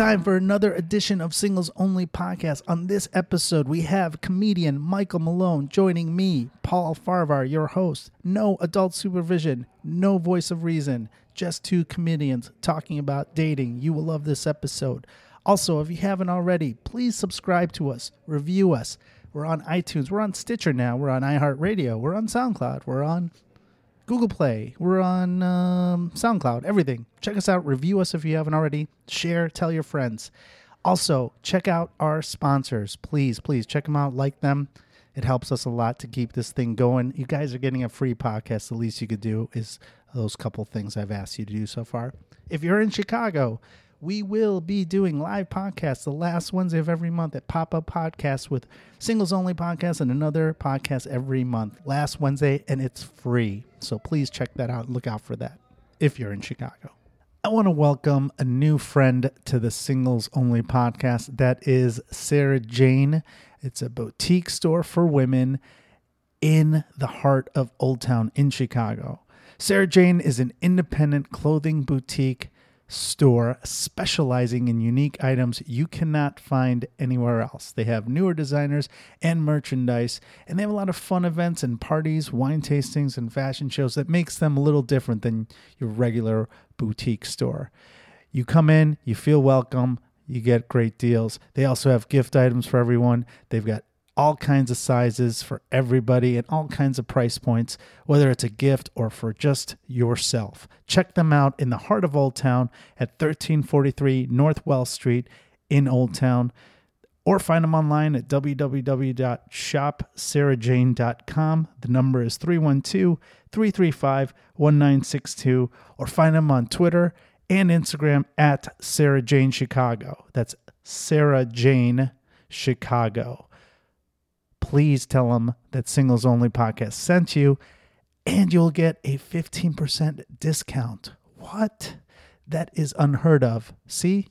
time for another edition of Singles Only Podcast. On this episode, we have comedian Michael Malone joining me, Paul Farahvar, your host. No adult supervision, no voice of reason, just two comedians talking about dating. You will love this episode. Also, if you haven't already, please subscribe to us, review us. We're on iTunes, we're on Stitcher now, we're on iHeartRadio, we're on SoundCloud, we're on Google Play. We're on um, SoundCloud, everything. Check us out. Review us if you haven't already. Share, tell your friends. Also, check out our sponsors. Please, please check them out, like them. It helps us a lot to keep this thing going. You guys are getting a free podcast. The least you could do is those couple things I've asked you to do so far. If you're in Chicago, we will be doing live podcasts the last Wednesday of every month at Pop Up Podcasts with singles only podcasts and another podcast every month. Last Wednesday, and it's free. So please check that out. Look out for that if you're in Chicago. I want to welcome a new friend to the Singles Only podcast. That is Sarah Jane. It's a boutique store for women in the heart of Old Town in Chicago. Sarah Jane is an independent clothing boutique store specializing in unique items you cannot find anywhere else. They have newer designers and merchandise, and they have a lot of fun events and parties, wine tastings, and fashion shows that makes them a little different than your regular boutique store. You come in, you feel welcome, you get great deals. They also have gift items for everyone. They've got all kinds of sizes for everybody and all kinds of price points, whether it's a gift or for just yourself. Check them out in the heart of Old Town at 1343 North Wells Street in Old Town, or find them online at www.shopsarahjane.com. The number is 312 335 1962, or find them on Twitter and Instagram at Sarah Jane Chicago. That's Sarah Jane Chicago please tell them that Singles Only Podcast sent you, and you'll get a 15% discount. What? That is unheard of. See,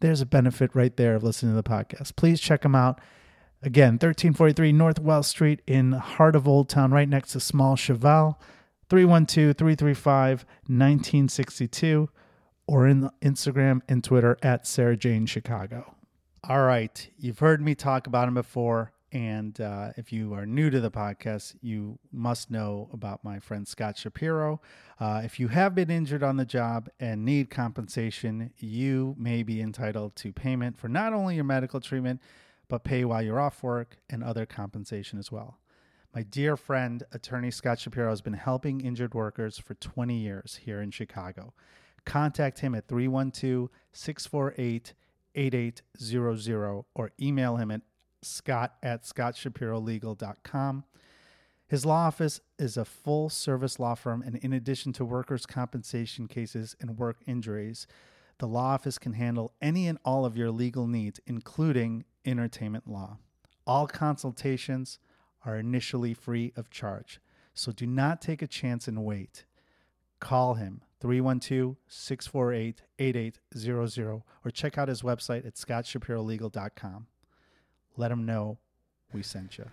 there's a benefit right there of listening to the podcast. Please check them out. Again, 1343 North Wells Street in heart of Old Town, right next to Small Cheval, 312 335 1962, or in Instagram and Twitter at Sarah Jane Chicago. All right, you've heard me talk about them before. And uh, if you are new to the podcast, you must know about my friend Scott Shapiro. Uh, if you have been injured on the job and need compensation, you may be entitled to payment for not only your medical treatment, but pay while you're off work and other compensation as well. My dear friend, attorney Scott Shapiro, has been helping injured workers for 20 years here in Chicago. Contact him at 312 648 8800 or email him at scott at scottshapirolegal.com. His law office is a full service law firm, and in addition to workers' compensation cases and work injuries, the law office can handle any and all of your legal needs, including entertainment law. All consultations are initially free of charge, so do not take a chance and wait. Call him 312 648 8800 or check out his website at scottshapirolegal.com let them know we sent you.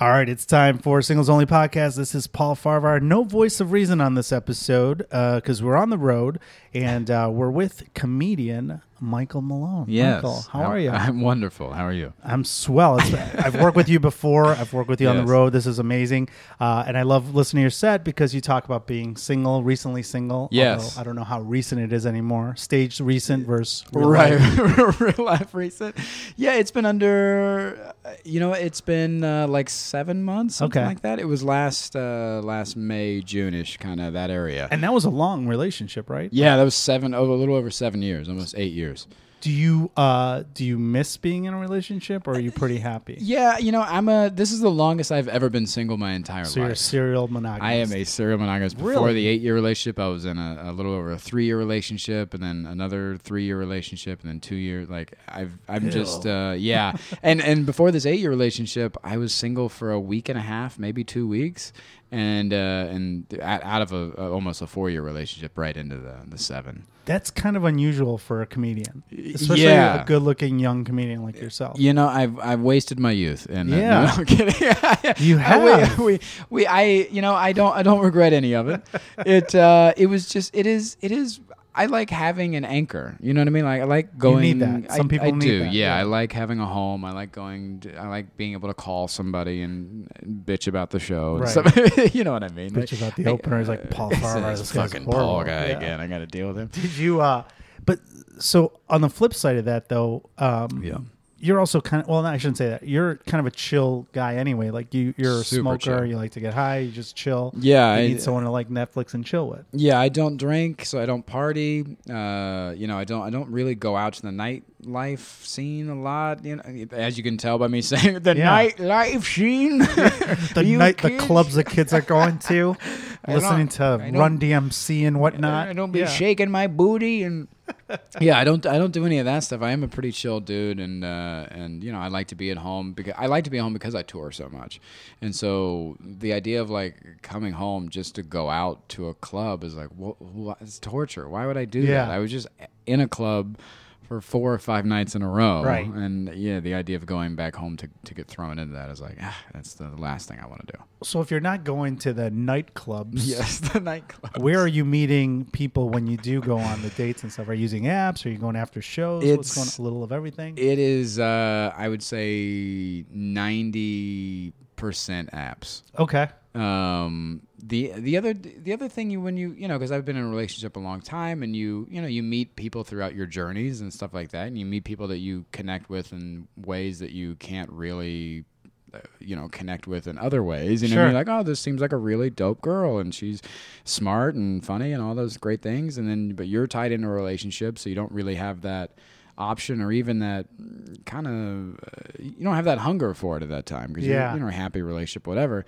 All right, it's time for Singles Only Podcast. This is Paul Farahvar. No voice of reason on this episode because uh, we're on the road and uh, we're with comedian Michael Malone. Yes. Michael, how, are you? I'm wonderful. How are you? I'm swell. I've worked with you before. I've worked with you yes. on the road. This is amazing. Uh, and I love listening to your set because you talk about being single, recently single. Yes. I don't know how recent it is anymore. Staged recent versus real right. life. real life recent. Yeah, it's been under, uh, you know, it's been uh, like seven months, something okay. like that. It was last uh, last May, June-ish, kind of that area. And that was a long relationship, right? Yeah, that was seven, oh, a little over seven years, almost eight years years. Do you uh do you miss being in a relationship or are you pretty happy? Yeah, you know, I'm a this is the longest I've ever been single my entire so life. you're a serial monogamous. I am a serial monogamist. Before Really? the eight year relationship, I was in a, a little over a three year relationship and then another three year relationship and then two year like I've I'm just uh yeah. and and before this eight year relationship, I was single for a week and a half, maybe two weeks. And uh, and out of a, a almost a four year relationship, right into the the seven. That's kind of unusual for a comedian, especially Yeah. a good-looking young comedian like yourself. You know, I've I've wasted my youth, and uh, Yeah. no, I'm kidding. You Uh, have. we, we, we, I, you know, I don't, I don't regret any of it. It, uh, it was just, it is, it is. I like having an anchor. You know what I mean? Like I like going. need that. Some I, people I need do. that, Yeah, yeah. I like having a home. I like going. To, I like being able to call somebody and bitch about the show. Right. stuff. you know what I mean? Bitch about the opener is like Paul Farahvar. this fucking. Paul guy Yeah. again. I got to deal with him. Did you? uh But so on the flip side of that, though, um, Yeah. You're also kind of well. I shouldn't say that. You're kind of a chill guy anyway. Like you, you're a Super smoker. chill. You like to get high. You just chill. Yeah, You I- need someone to like Netflix and chill with. Yeah, I don't drink, so I don't party. Uh, you know, I don't. I don't really go out to the nightlife scene a lot. You know, as you can tell by me saying the Yeah. nightlife scene. The night, the clubs the kids are going to, listening to Run DMC and whatnot. I don't be Yeah. shaking my booty and. yeah, I don't. I don't do any of that stuff. I am a pretty chill dude, and uh, and you know, I like to be at home because I like to be at home because I tour so much, and so the idea of like coming home just to go out to a club is like, what? what it's torture. Why would I do Yeah. that? I was just in a club for four or five nights in a row, Right. And yeah, the idea of going back home to to get thrown into that is like, ah, that's the last thing I want to do. So if you're not going to the nightclubs, Yes, the nightclubs. where are you meeting people when you do go on the dates and stuff? Are you using apps? Are you going after shows? What's It's- going a little of everything? It is, uh, I would say, ninety percent apps. okay. Um, the the other the other thing you when you you know because I've been in a relationship a long time and you you know you meet people throughout your journeys and stuff like that and you meet people that you connect with in ways that you can't really uh, you know connect with in other ways you know Sure. you're like oh this seems like a really dope girl and she's smart and funny and all those great things and then but you're tied into a relationship so you don't really have that option or even that kind of uh, you don't have that hunger for it at that time because Yeah. you're in a happy relationship whatever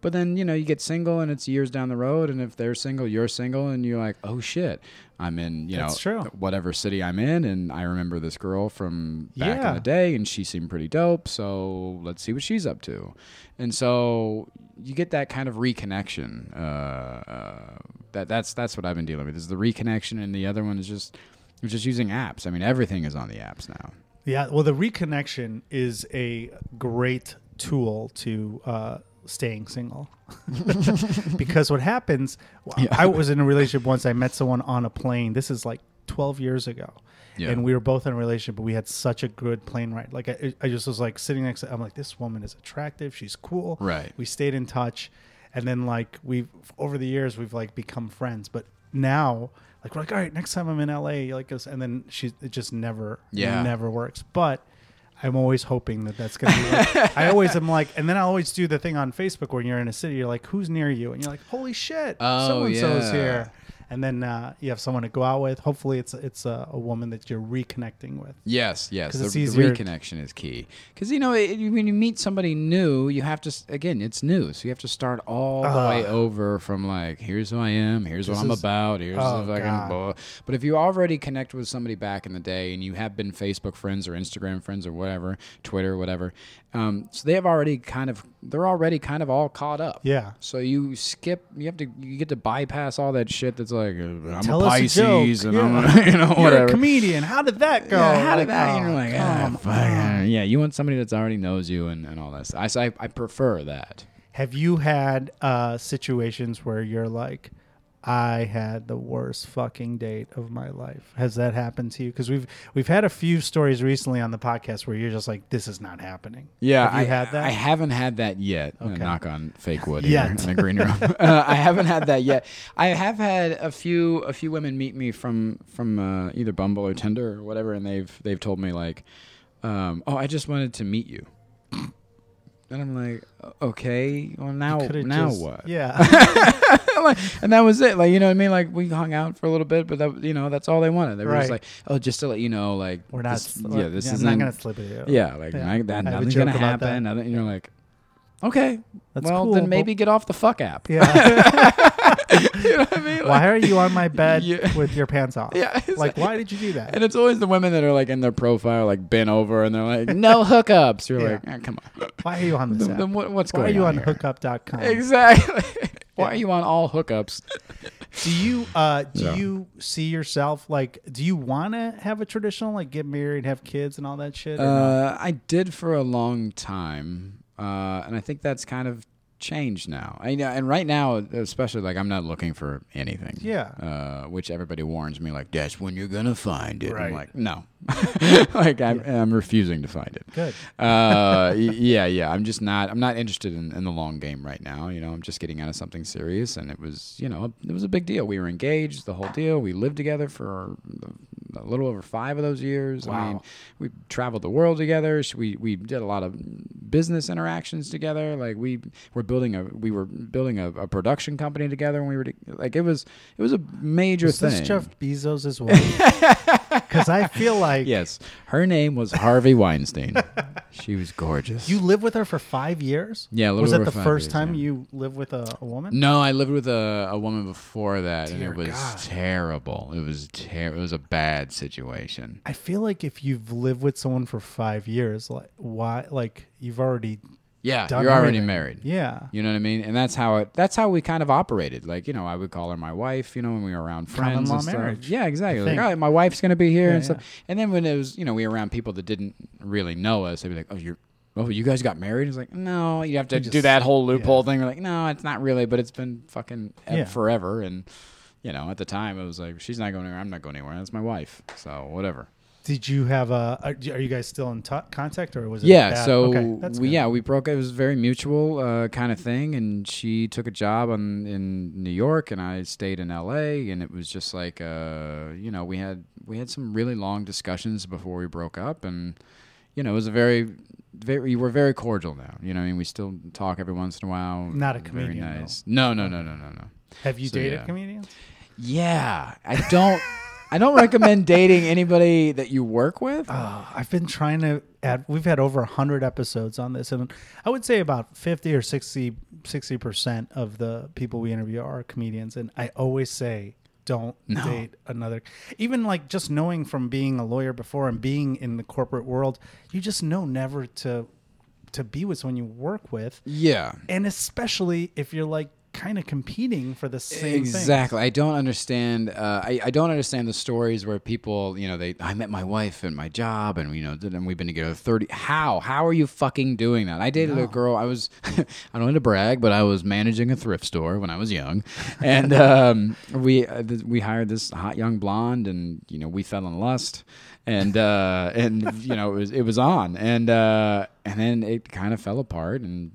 but then you know you get single and it's years down the road and if they're single you're single and you're like oh shit i'm in you That's know true. whatever city i'm in and i remember this girl from back Yeah. in the day and she seemed pretty dope so let's see what she's up to and so you get that kind of reconnection uh, uh, that that's that's what i've been dealing with is the reconnection and the other one is just just using apps i mean everything is on the apps now Yeah, well, the reconnection is a great tool to uh, staying single. because what happens, I was in a relationship once. I met someone on a plane. This is like 12 years ago. Yeah. And we were both in a relationship, but we had such a good plane ride. Like I, I just was like sitting next to. I'm like, this woman is attractive. She's cool. Right. We stayed in touch, and then like we've over the years we've like become friends. But now, like we're like, all right, next time I'm in LA, like us, and then she it just never, Yeah. never works. But I'm always hoping that that's gonna be. Like, I always am like, and then I always do the thing on Facebook when you're in a city, you're like, who's near you, and you're like, holy shit, Oh, so and so's yeah. here. And then uh, you have someone to go out with. Hopefully, it's it's a, a woman that you're reconnecting with. Yes, yes. The, it's the reconnection is key. Because you know, it, when you meet somebody new, you have to again, it's new, so you have to start all the way over from like, here's who I am, here's what I'm is- about, here's Oh, the fucking. Blah. But if you already connect with somebody back in the day, and you have been Facebook friends or Instagram friends or whatever, Twitter, whatever, um, so they have already kind of, they're already kind of all caught up. Yeah. So you skip, you have to, you get to bypass all that shit that's like, uh, I'm Tell a us a Pisces, joke. and I'm, a, you know, You're whatever. a comedian. How did that go? Yeah, how Like, did that? oh, you're like, ah, fuck. yeah. You want somebody that's already knows you and, and all that. Stuff. I, I I prefer that. Have you had uh, situations where you're like, I had the worst fucking date of my life? Has that happened to you? Because we've we've had a few stories recently on the podcast where you're just like, this is not happening. Yeah, Have you I had that? I haven't had that yet. Uh, Okay. knock on fake wood Yet. in the green room. uh, I haven't had that yet. I have had a few a few women meet me from from uh, either Bumble or Tinder or whatever, and they've they've told me like, um, oh, I just wanted to meet you. And I'm like, okay, well now now just- what? Yeah. Like, and that was it. Like, you know what I mean? Like, we hung out for a little bit, but that, you know, that's all they wanted. They were just like, oh, just to let you know, like, We're not. this- yeah, this yeah, is not gonna slip it. yeah, like, Yeah. I- that, nothing's gonna happen. Nothing, and you're like, okay, That's well, cool, then maybe get off the fuck app. Yeah. you know what I mean? why are you on my bed Yeah. with your pants off? Yeah, it's Like, why did you do that? And it's always the women that are like in their profile, like bent over, and they're like, no hookups. You're Yeah. like, "Ah, come on. Why are you on this Then, app? then what, what's Why are you on on here? hookup.com? Exactly. Why are you on all hookups? Do you uh do Yeah. you see yourself like do you want to have a traditional like get married, have kids and all that shit? or no? Uh, I did for a long time, uh, and I think that's kind of changed now. I and right now, especially like I'm not looking for anything. Yeah. Uh, which everybody warns me like that's when you're gonna find it. Right. I'm like, no, like I'm, I'm refusing to find it. Good. Uh, yeah, yeah. I'm just not. I'm not interested in, in the long game right now. You know, I'm just getting out of something serious, and it was, you know, it was a big deal. We were engaged, the whole deal. We lived together for a little over five of those years. I mean, we traveled the world together. We we did a lot of business interactions together. Like we were building a we were building a, a production company together. And we were like it was it was a major Was thing. this Jeff Bezos as well? Because I feel like Yes, her name was Harvey Weinstein. she was gorgeous. you lived with her for five years. Yeah, a little Was that over the five first years, time yeah. you lived with a, a woman? No, I lived with a, a woman before that, and Dear it was God. terrible. It was ter- It was a bad situation. I feel like if you've lived with someone for five years, like why, like you've already Yeah, done you're already everything. married. Yeah. You know what I mean? And that's how it. That's how we kind of operated. Like you know, I would call her my wife. You know, when we were around Common friends law and stuff. marriage, Yeah, exactly. I Like, think. oh, my wife's gonna be here Yeah, and stuff. And then when it was, you know, we were around people that didn't really know us, they'd be like, "Oh, you're." Oh, you guys got married? It's like, no, you have to do just- that whole loophole thing. We're like, no, it's not really, but it's been fucking Yeah. forever. And, you know, at the time, it was like, she's not going anywhere. I'm not going anywhere. That's my wife. So, whatever. Did you have a? Are you guys still in t- contact, or was it? Yeah, so okay, we yeah we broke. It was a very mutual uh, kind of thing, and she took a job on, in New York, and I stayed in L.A. And it was just like uh, you know we had we had some really long discussions before we broke up, and you know it was a very very we're very cordial now. You know, I mean we still talk every once in a while. Not a comedian, though. nice. No, no, no, no, no, no. Have you so, dated yeah. comedians? Yeah, I don't. I don't recommend dating anybody that you work with. Uh, I've been trying to add. We've had over hundred episodes on this, and I would say about fifty or 60 percent of the people we interview are comedians. And I always say, don't No. date another. Even like just knowing from being a lawyer before and being in the corporate world, you just know never to to be with someone you work with, yeah. and especially if you're like kind of competing for the same thing. exactly. I don't understand uh, I, I don't understand the stories where people you know they i met my wife at my job and you know and we've been together 30 how? How are you fucking doing that? I dated a girl i was i don't need to brag but i was managing a thrift store when i was young. And um, we uh, th- we hired this hot young blonde and you know we fell in lust. And uh, and you know it was it was on. And uh, and then it kind of fell apart and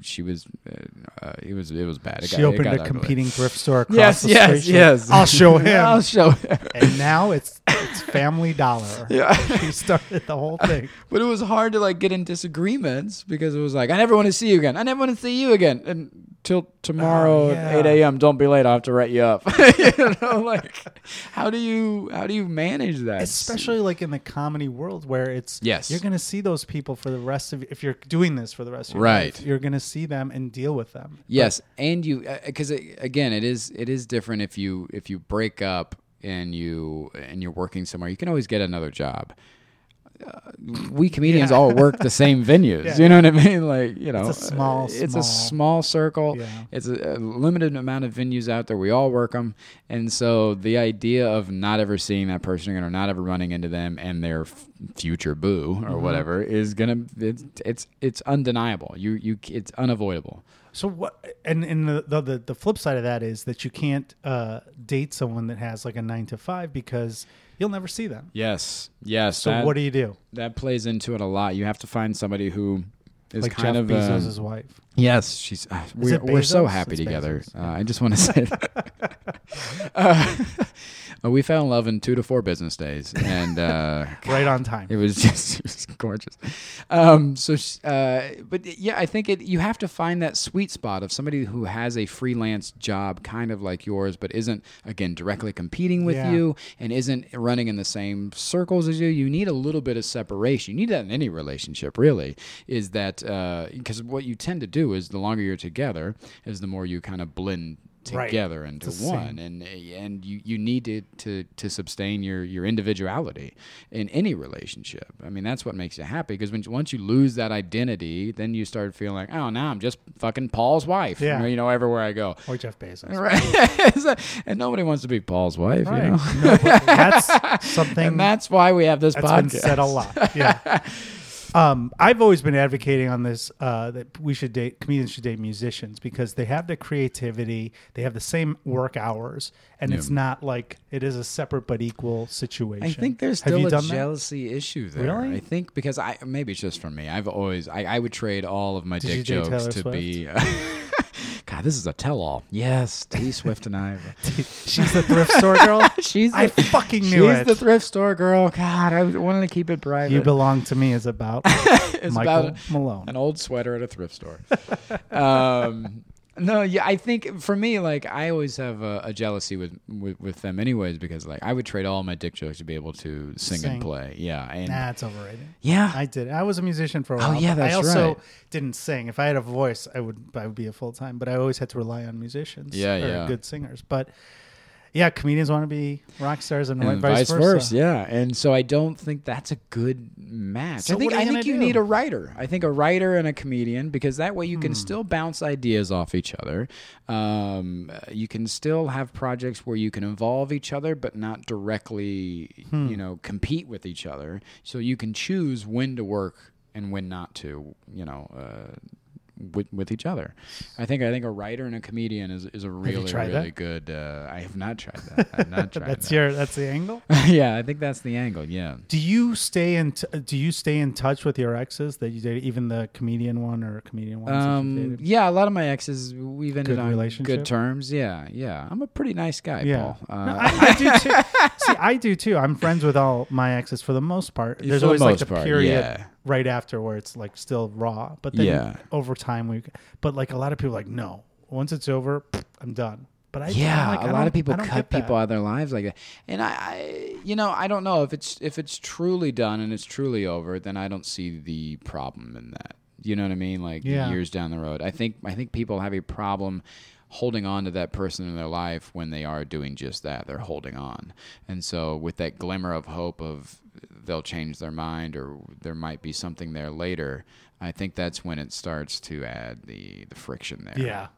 she was uh, uh, it was it was bad It She got- opened a ugly. competing thrift store across Yes, the yes, street. Yes. I'll show him. I'll show him. and now it's it's Family Dollar. Yeah. she started the whole thing. But it was hard to like get in disagreements because it was like I never want to see you again. I never want to see you again until tomorrow Oh, at eight a.m. Don't be late. I have to write you up. you know, like how do you how do you manage that? Especially like in the comedy world where it's Yes. you're gonna see those people for the rest of if you're doing this for the rest of your Right. life, you're gonna see them and deal with them. Yes, and you uh, because uh, again, it is it is different if you if you break up and you and you're working somewhere. You can always get another job. Uh, we comedians Yeah. all work the same venues. Yeah. You know what I mean? Like you know, It's a small, uh, it's small- a small circle. Yeah. It's a, a limited amount of venues out there. We all work them, and so the idea of not ever seeing that person again or not ever running into them and their f- future boo or Mm-hmm. whatever is gonna it's it's it's undeniable. You you it's unavoidable. So what? And and the, the the the flip side of that is that you can't uh, date someone that has like a nine to five because you'll never see them. Yes, yes. So that, what do you do? that plays into it a lot. You have to find somebody who is Like kind Jeff of Bezos' um, wife. yes. She's uh, we're, we're so happy It's together. Uh, I just want to say that. uh, we fell in love in two to four business days, and uh, Right on time. it was just it was gorgeous. Um, so, uh, but yeah, I think it. You have to find that sweet spot of somebody who has a freelance job, kind of like yours, but isn't again directly competing with Yeah. you and isn't running in the same circles as you. You need a little bit of separation. You need that in any relationship, really. Is that because what you tend to do is the longer you're together, is the more you kind of blend Right. together into It's one and and you, you need to, to to sustain your your individuality in any relationship i mean that's what makes you happy because when once you lose that identity then you start feeling like oh now i'm just fucking paul's wife Yeah. you know everywhere i go Or Jeff Bezos. right and nobody wants to be paul's wife Right. you know No, that's something and that's why we have this that's podcast been said a lot. Yeah. Um, I've always been advocating on this uh, that we should date comedians should date musicians because they have the creativity, they have the same work hours, and it's not like it is a separate but equal situation. I think there's Have still a done that? jealousy issue there. Really? I think because I maybe it's just for me. I've always I, I would trade all of my Did dick jokes to Swift? be. God, this is a tell-all. Yes, T Swift and I. She's the thrift store girl. She's I the, fucking knew it. she's it. the thrift store girl. God, I wanted to keep it private. you belong to me is about Michael about Malone. an old sweater at a thrift store. um, no, yeah, I think for me, like I always have a, a jealousy with, with with them, anyways, because like I would trade all my dick jokes to be able to sing, Sing. and play. Yeah, and Nah, it's overrated. yeah, I did. I was a musician for a while. Oh, while. yeah, but that's I also right. didn't sing. If I had a voice, I would I would be a full time. But I always had to rely on musicians. Yeah, yeah. good singers. But yeah, comedians want to be rock stars and, and vice, vice versa. Yeah, and so I don't think that's a good match. So I think I you think you do? need a writer. I think a writer and a comedian because that way you Hmm. can still bounce ideas off each other. Um, you can still have projects where you can involve each other, but not directly, Hmm. you know, compete with each other. So you can choose when to work and when not to. You know. Uh, with, with each other, I think I think a writer and a comedian is, is a really really that? good. Uh, I have not tried that. I have not tried That's that. your that's the angle. yeah, I think that's the angle. Yeah. Do you stay in t- Do you stay in touch with your exes that you dated, even the comedian one or comedian one? Um, yeah, a lot of my exes, we've ended Good on relationship? good terms. Yeah, yeah. I'm a pretty nice guy, Yeah. Paul. Uh, No, I, I do too. See, I do too. I'm friends with all my exes for the most part. For There's the always like the part, period yeah. Right after where it's like still raw, but then Yeah. over time we. But like a lot of people, like no, once it's over, I'm done. But I yeah, like, a lot of people cut people out of their lives like that, and I, I, you know, I don't know if it's if it's truly done and it's truly over, then I don't see the problem in that. You know what I mean? Like Yeah. years down the road, I think I think people have a problem holding on to that person in their life when they are doing just that. They're holding on, and so with that glimmer of hope of they'll change their mind or there might be something there later. I think that's when it starts to add the the friction there. Yeah.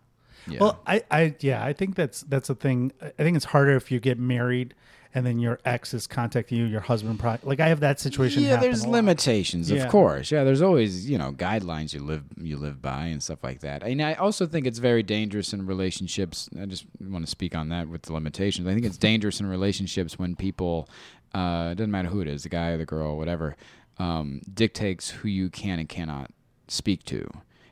Yeah. Well, I, I, yeah, I think that's that's a thing. I think it's harder if you get married and then your ex is contacting you, your husband. Pro- like I have that situation. Yeah, there's limitations, Yeah. of course. Yeah, there's always you know guidelines you live you live by and stuff like that. And I also think it's very dangerous in relationships. I just want to speak on that with the limitations. I think it's dangerous in relationships when people, uh, it doesn't matter who it is, the guy or the girl, whatever, um, dictates who you can and cannot speak to.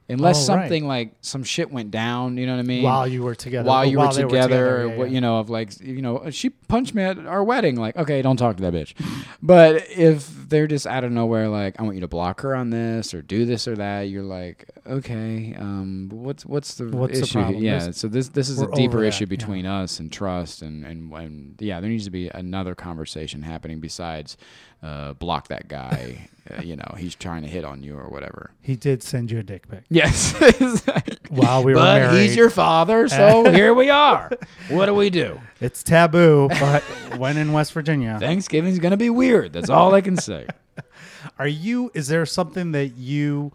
Unless Oh, right. something like some shit went down, you know what I mean? while you were together. while or you were they together, yeah, what yeah. you know of like you know she punched me at our wedding like okay don't talk to that bitch but if they're just out of nowhere like i want you to block her on this or do this or that you're like okay um what's what's the What's the issue problem? yeah There's- so this this is a deeper issue yeah. between us and trust and, and and yeah there needs to be another conversation happening besides uh block that guy uh, you know he's trying to hit on you or whatever He did send you a dick pic yes while we were but married. he's your father so here we are what do we do It's taboo, but when in West Virginia, Thanksgiving's gonna be weird. That's all I can say. are you? Is there something that you?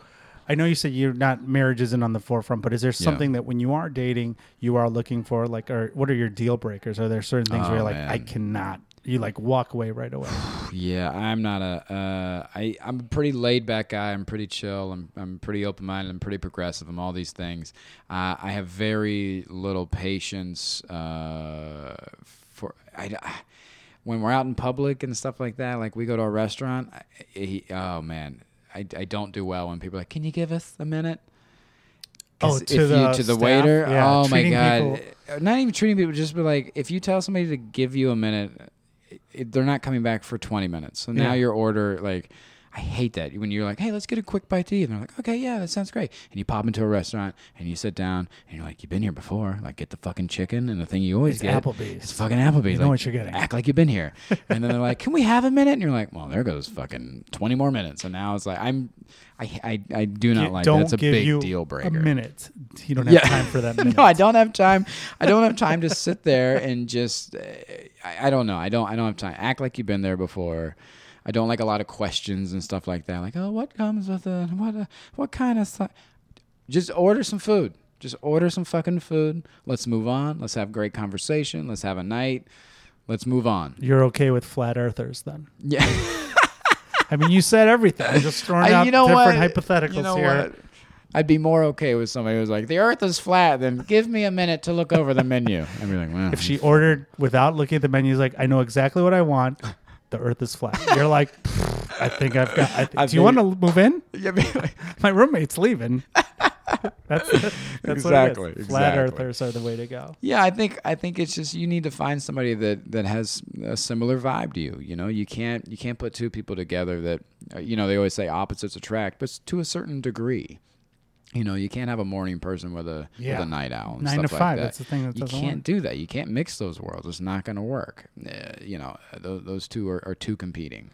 I know you said you're not marriage isn't on the forefront, but is there something that when you are dating, you are looking for? Like, or what are your deal breakers? Are there certain things where Oh, you're like, oh, I cannot? You like walk away right away. yeah, I'm not a. Uh, I I'm a pretty laid back guy. I'm pretty chill. I'm I'm pretty open minded. I'm pretty progressive. I'm all these things. Uh, I have very little patience uh, for. I, when we're out in public and stuff like that, like we go to a restaurant. I, he, oh man, I, I don't do well when people are like, "Can you give us a minute? Oh, to if the you, to the staff? waiter. Yeah, oh my god! people- Not even treating people. Just be like, if you tell somebody to give you a minute, it, they're not coming back for 20 minutes. So now Yeah. your order, like, I hate that when you're like, hey, let's get a quick bite to eat. And they're like, okay, yeah, that sounds great. And you pop into a restaurant and you sit down and you're like, you've been here before. Like, get the fucking chicken and the thing you always It's get. Applebee's. It's fucking Applebee's. You know Like, what you're getting. Act like you've been here. and then they're like, can we have a minute? And you're like, well, there goes fucking 20 more minutes. And now it's like, I'm, I, I, I do not Gi- like don't that. It's a give big you deal A breaker. minute. You don't have Yeah. time for that minute. no, I don't have time. I don't have time to sit there and just. Uh, I, I don't know. I don't. I don't have time. Act like you've been there before. I don't like a lot of questions and stuff like that. Like, oh, what comes with it? What? Uh, what kind of? stuff? Just order some food. Just order some fucking food. Let's move on. Let's have great conversation. Let's have a night. Let's move on. You're okay with flat earthers then? Yeah. I mean, you said everything. I'm just throwing I- out you know different what? hypotheticals You know here. what? I'd be more okay with somebody who's like, "The Earth is flat." Then give me a minute to look over the menu. I'd be like, well, If she ordered without looking at the menu, like, I know exactly what I want. The Earth is flat. You're like, I think I've got. I th- I do you want to move in? Yeah, My roommate's leaving. that's that's Exactly, What it is. Flat exactly. earthers are the way to go. Yeah, I think I think it's just you need to find somebody that that has a similar vibe to you. You know, you can't you can't put two people together that you know they always say opposites attract, but to a certain degree. You know, you can't have a morning person with a Yeah. with a night owl. And Nine stuff to like That. that's the thing that you can't work. do that. You can't mix those worlds. It's not going to work. Uh, you know, those, those two are, are too competing.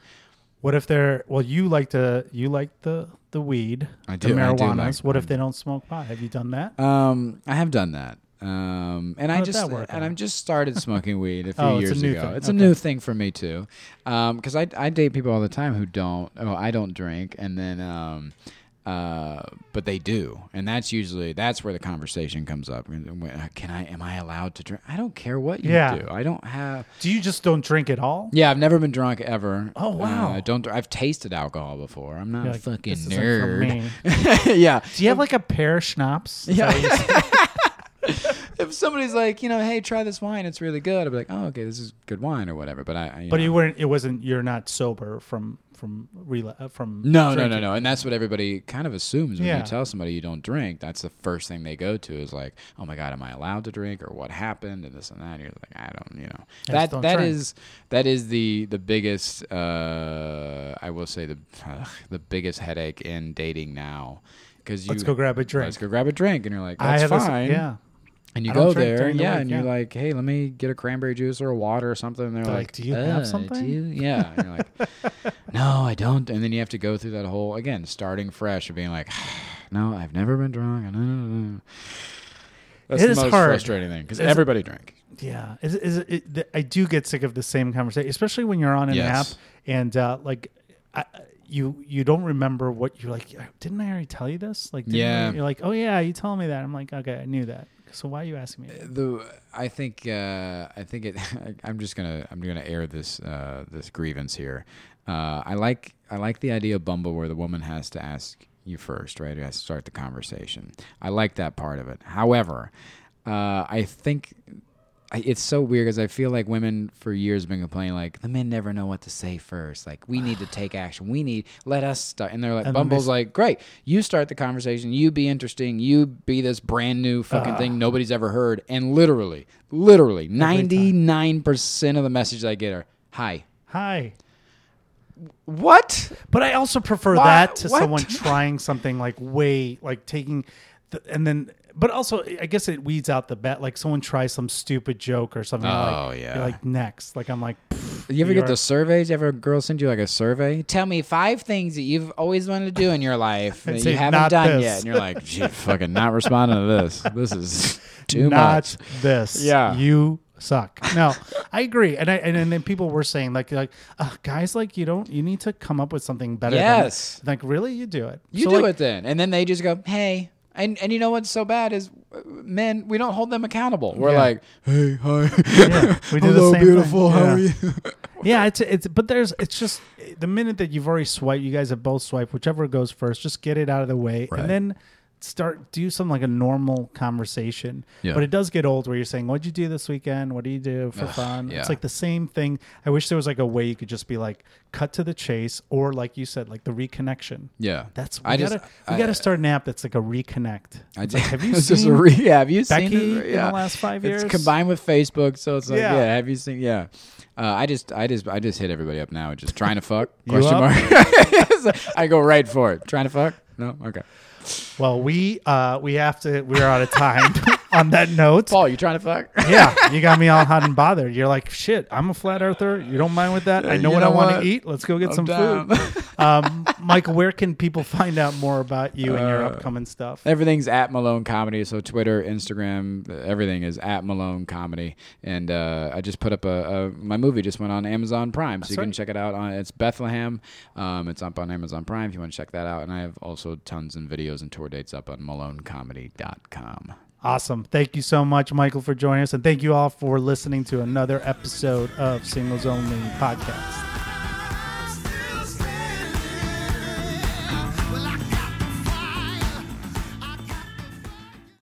What if they're well? You like to you like the the weed, I the do- I do marijuanas. like- what if they don't smoke pot? Have you done that? Um, I have done that. Um, and How I just and? I'm just started smoking weed a few Oh, it's a years ago. thing. It's Okay. a new thing for me too, because I I date people all the time who don't. Oh, I don't drink, and then um, uh, but they do, and that's usually that's where the conversation comes up. Can I? Am I allowed to drink? I don't care what you Yeah. do. I don't have. Do you just don't drink at all? Yeah, I've never been drunk ever. Oh, wow. Uh, I don't. I've tasted alcohol before. I'm not You're a like, fucking "This isn't for nerd. me." yeah. Do you have like a pear schnapps? Is Yeah. that what you say? if somebody's like, you know, hey, try this wine, it's really good. I'd be like, oh, okay, this is good wine or whatever. But I, I but know. you weren't. It wasn't. You're not sober from from rela- uh, from. no, no, no, no, and that's what everybody kind of assumes when Yeah. you tell somebody you don't drink. That's the first thing they go to is like, oh my god, am I allowed to drink or what happened and this and that. And you're like, I don't, you know, I that that is that is the the biggest. Uh, I will say the the biggest headache in dating now because you Let's go grab a drink. Let's go grab a drink, and you're like, I that's fine. yeah. And you I go there, during the yeah, week, and you're yeah. like, "Hey, let me get a cranberry juice or a water or something." And they're, They're like, like, "Do you have "Uh, something?" do you?" Yeah, and you're like, "No, I don't." And then you have to go through that whole again, starting fresh of being like, "No, I've never been drunk." That's It the is most hard. frustrating thing because Is it- everybody drank. Yeah, is, is it, it, I do get sick of the same conversation, especially when you're on an Yes. app and uh, like I, you you don't remember what you're like. Didn't I already tell you this? Like, didn't Yeah. I-" you're like, oh yeah, you told me that. I'm like, okay, I knew that. So why are you asking me? The I think uh, I think it. I'm just gonna I'm gonna air this uh, this grievance here. Uh, I like I like the idea of Bumble where the woman has to ask you first, right? Who has to start the conversation. I like that part of it. However, uh, I think it's so weird because I feel like women for years have been complaining like the men never know what to say first. Like we need to take action. We need let us start. And they're like And Bumble's like great. You start the conversation. You be interesting. You be this brand new fucking thing nobody's ever heard. And literally, literally, ninety nine percent of the messages I get are hi. Hi. What? But I also prefer that to what? someone trying something like way like taking, the, and then. But also, I guess it weeds out the bet. Like someone tries some stupid joke or something. Oh, like, yeah. Like next. Like I'm like. You ever get You're- those surveys? You ever a girl send you like a survey? Tell me five things that you've always wanted to do in your life I'd that say, you haven't done this." yet. And you're like, gee, fucking not responding to this. This is too not much. this. Yeah. you suck. No, I agree, and I and, and then people were saying like like uh, guys like you don't you need to come up with something better. Yes. that." like really you do it. You So, do like, it then, and then they just go, "Hey," and and you know what's so bad is uh, men we don't hold them accountable. We're Yeah. like, "Hey, hi, Yeah, we do the hello, same beautiful, thing. how Yeah. are you?" Yeah, it's it's but there's it's just the minute that you've already swiped, you guys have both swiped, whichever goes first, just get it out of the way, Right. and then start do something like a normal conversation. Yeah. But it does get old where you're saying, "What'd you do this weekend? What do you do for Ugh, fun?" yeah. It's like the same thing. I wish there was like a way you could just be like cut to the chase, or like you said, like the reconnection. Yeah, That's we I just gotta we I- gotta start an app that's like a reconnect. I just, like, have you just seen re- yeah, have you Becky seen it? in the last five years? It's combined with Facebook, so it's like, Yeah. yeah, have you seen? Yeah, uh, I just, I just, I just hit everybody up now, just trying to fuck? Question mark. I go right for it. Trying to fuck? No, okay. Well, we uh we have to. We're out of time. On that note, Paul, you trying to fuck? yeah, you got me all hot and bothered. You're like, shit, I'm a flat earther. You don't mind with that? I know You what know I want what? to eat. Let's go get I'm some down. food. Um, Michael, where can people find out more about you and your Uh, upcoming stuff? Everything's at Malone Comedy. So Twitter, Instagram, everything is at Malone Comedy. And uh, I just put up a, a my movie just went on Amazon Prime, so That's you can right. check it out. On it's Bethlehem. Um, it's up on Amazon Prime if you want to check that out. And I have also tons and videos and tour dates up on MaloneComedy.com. Awesome. Thank you so much, Michael, for joining us. And thank you all for listening to another episode of Singles Only Podcast.